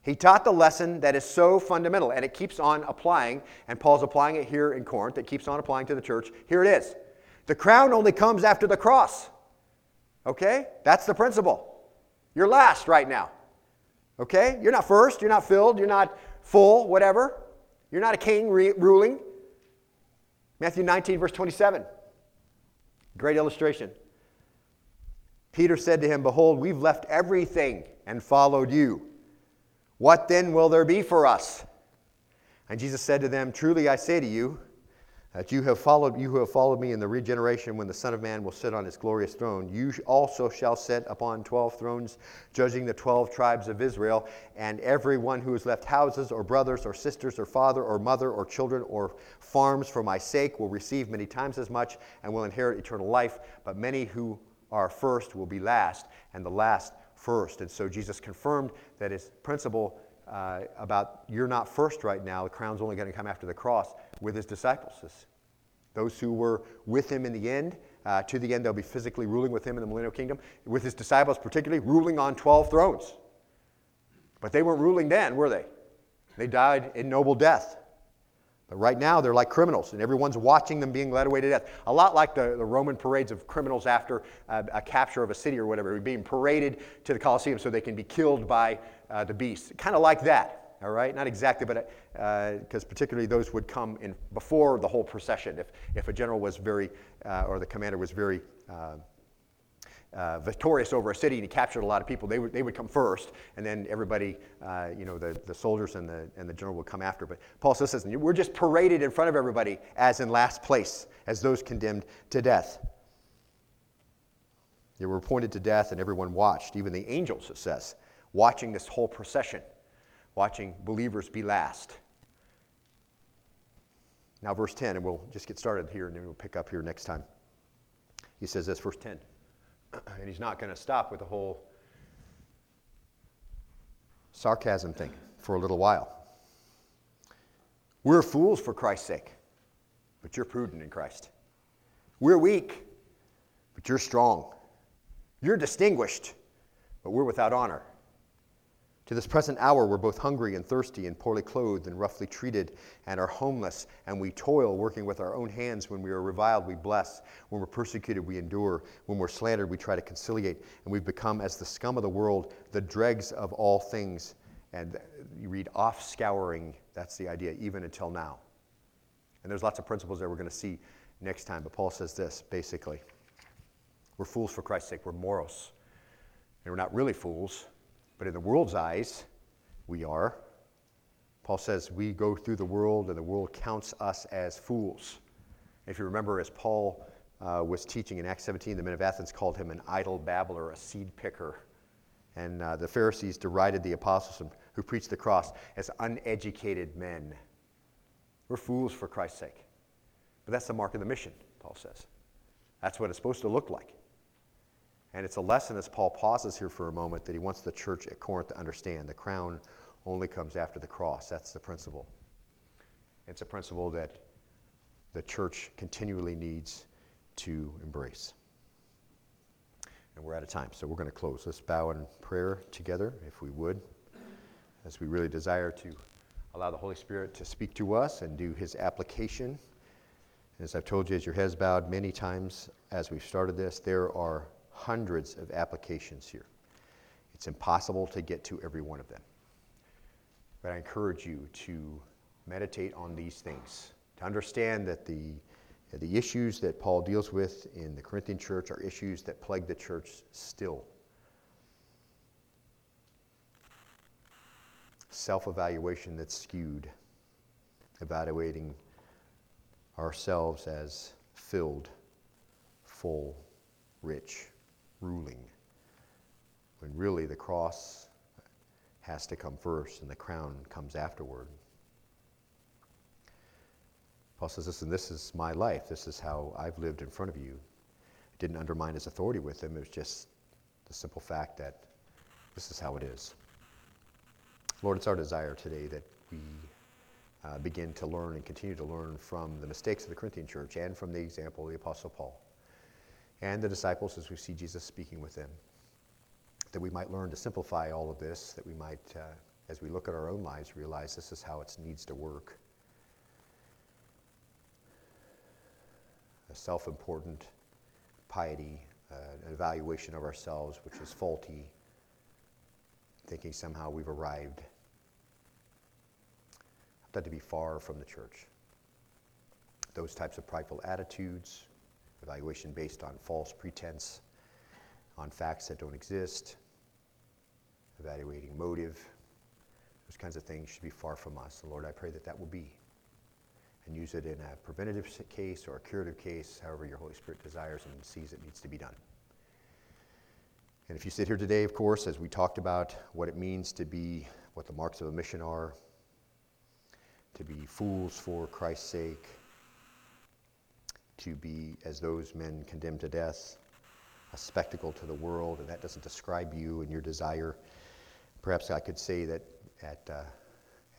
He taught the lesson that is so fundamental, and it keeps on applying, and Paul's applying it here in Corinth. It keeps on applying to the church. Here it is. The crown only comes after the cross. Okay? That's the principle. You're last right now. Okay? You're not first, you're not filled, you're not full, whatever. You're not a king re- ruling. Matthew 19, verse 27. Great illustration. Peter said to him, Behold, we've left everything and followed you. What then will there be for us? And Jesus said to them, Truly I say to you, that you have followed you who have followed me in the regeneration when the son of man will sit on his glorious throne. You also shall sit upon 12 thrones judging the 12 tribes of israel. And everyone who has left houses or brothers or sisters or father or mother or children or farms for my sake will receive many times as much and will inherit eternal life. But many who are first will be last and the last first. And so jesus confirmed that his principle uh, about you're not first right now, the crown's only going to come after the cross with his disciples. Those who were with him in the end, uh, to the end, they'll be physically ruling with him in the millennial kingdom, with his disciples, particularly ruling on 12 thrones. But they weren't ruling then, were they? They died in noble death. But right now, they're like criminals, and everyone's watching them being led away to death. A lot like the, the Roman parades of criminals after uh, a capture of a city or whatever, being paraded to the Colosseum so they can be killed by uh, the beast. Kind of like that, all right? Not exactly, but because uh, particularly those would come in before the whole procession. If, if a general was very, uh, or the commander was very uh, uh, victorious over a city and he captured a lot of people, they would, they would come first, and then everybody, uh, you know, the, the soldiers and the, and the general would come after. But Paul says, listen, we're just paraded in front of everybody as in last place, as those condemned to death. They were appointed to death, and everyone watched, even the angels, it says, watching this whole procession, watching believers be last. Now, verse 10, and we'll just get started here, and then we'll pick up here next time. He says this, verse 10 (clears throat) and he's not going to stop with the whole sarcasm thing for a little while. We're fools for Christ's sake, but you're prudent in Christ. We're weak, but you're strong. You're distinguished, but we're without honor. To this present hour, we're both hungry and thirsty and poorly clothed and roughly treated and are homeless, and we toil working with our own hands. When we are reviled, we bless. When we're persecuted, we endure. When we're slandered, we try to conciliate. And we've become, as the scum of the world, the dregs of all things. And you read off scouring, that's the idea, even until now. And there's lots of principles that we're going to see next time. But Paul says this basically We're fools for Christ's sake, we're moros. And we're not really fools but in the world's eyes, we are. Paul says we go through the world and the world counts us as fools. If you remember, as Paul uh, was teaching in Acts 17, the men of Athens called him an idle babbler, a seed picker. And uh, the Pharisees derided the apostles who preached the cross as uneducated men. We're fools for Christ's sake. But that's the mark of the mission, Paul says. That's what it's supposed to look like. And it's a lesson as Paul pauses here for a moment that he wants the church at Corinth to understand. The crown only comes after the cross. That's the principle. It's a principle that the church continually needs to embrace. And we're out of time, so we're going to close. Let's bow in prayer together, if we would, as we really desire to allow the Holy Spirit to speak to us and do his application. As I've told you, as your heads bowed many times as we've started this, there are hundreds of applications here. It's impossible to get to every one of them. But I encourage you to meditate on these things, to understand that the, the issues that Paul deals with in the Corinthian church are issues that plague the church still. Self evaluation that's skewed, evaluating ourselves as filled, full, rich ruling, when really the cross has to come first and the crown comes afterward. Paul says, Listen, this is my life. This is how I've lived in front of you. It didn't undermine his authority with him. It was just the simple fact that this is how it is. Lord, it's our desire today that we uh, begin to learn and continue to learn from the mistakes of the Corinthian church and from the example of the Apostle Paul and the disciples as we see Jesus speaking with them. That we might learn to simplify all of this, that we might, uh, as we look at our own lives, realize this is how it needs to work. A self important piety, uh, an evaluation of ourselves which is faulty, thinking somehow we've arrived. I've got to be far from the church. Those types of prideful attitudes, evaluation based on false pretense, on facts that don't exist, evaluating motive. Those kinds of things should be far from us. And Lord, I pray that that will be. and use it in a preventative case or a curative case, however your Holy Spirit desires and sees it needs to be done. And if you sit here today, of course, as we talked about what it means to be what the marks of a mission are, to be fools for Christ's sake, to be as those men condemned to death, a spectacle to the world, and that doesn't describe you and your desire. Perhaps I could say that at, uh,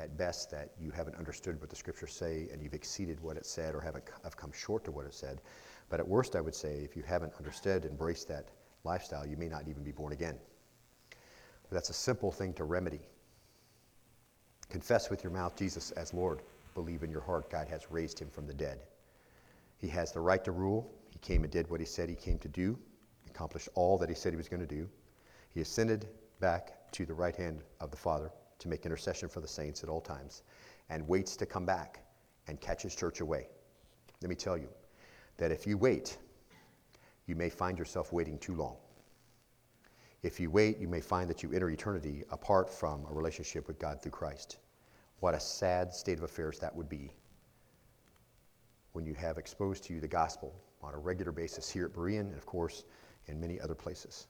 at best that you haven't understood what the scriptures say and you've exceeded what it said or haven't have come short to what it said. But at worst, I would say if you haven't understood, embraced that lifestyle, you may not even be born again. But that's a simple thing to remedy. Confess with your mouth Jesus as Lord. Believe in your heart God has raised him from the dead. He has the right to rule. He came and did what he said he came to do, accomplished all that he said he was going to do. He ascended back to the right hand of the Father to make intercession for the saints at all times and waits to come back and catch his church away. Let me tell you that if you wait, you may find yourself waiting too long. If you wait, you may find that you enter eternity apart from a relationship with God through Christ. What a sad state of affairs that would be when you have exposed to you the gospel on a regular basis here at Berean and, of course, in many other places.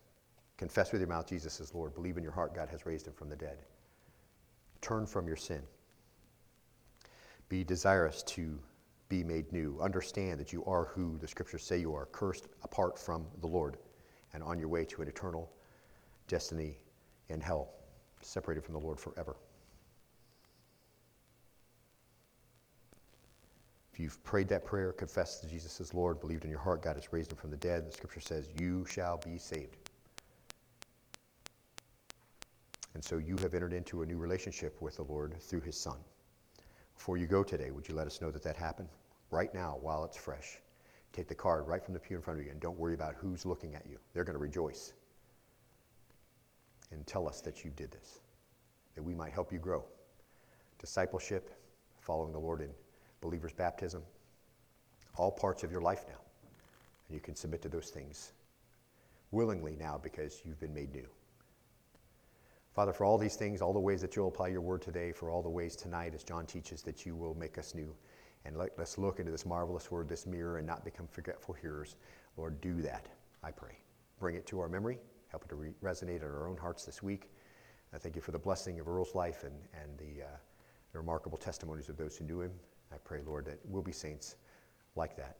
Confess with your mouth Jesus is Lord. Believe in your heart God has raised him from the dead. Turn from your sin. Be desirous to be made new. Understand that you are who the scriptures say you are, cursed apart from the Lord, and on your way to an eternal destiny in hell, separated from the Lord forever. You've prayed that prayer, confessed that Jesus is Lord, believed in your heart God has raised him from the dead, the scripture says, you shall be saved. And so you have entered into a new relationship with the Lord through his Son. Before you go today, would you let us know that that happened? Right now, while it's fresh. Take the card right from the pew in front of you and don't worry about who's looking at you. They're going to rejoice. And tell us that you did this, that we might help you grow. Discipleship, following the Lord in believer's baptism, all parts of your life now. And you can submit to those things willingly now because you've been made new. Father, for all these things, all the ways that you'll apply your word today, for all the ways tonight, as John teaches, that you will make us new. And let, us look into this marvelous word, this mirror, and not become forgetful hearers. Lord, do that, I pray. Bring it to our memory. Help it to re- resonate in our own hearts this week. I thank you for the blessing of Earl's life and, and the, uh, the remarkable testimonies of those who knew him. I pray, Lord, that we'll be saints like that,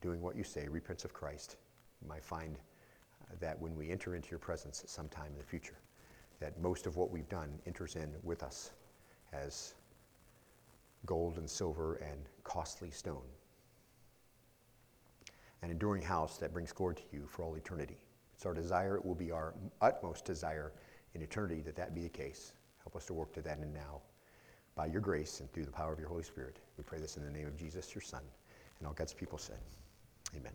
doing what you say, repents of Christ. You might find uh, that when we enter into your presence sometime in the future, that most of what we've done enters in with us as gold and silver and costly stone. An enduring house that brings glory to you for all eternity. It's our desire, it will be our utmost desire in eternity that that be the case. Help us to work to that end now by your grace and through the power of your Holy Spirit. We pray this in the name of Jesus, your Son, and all God's people said, Amen.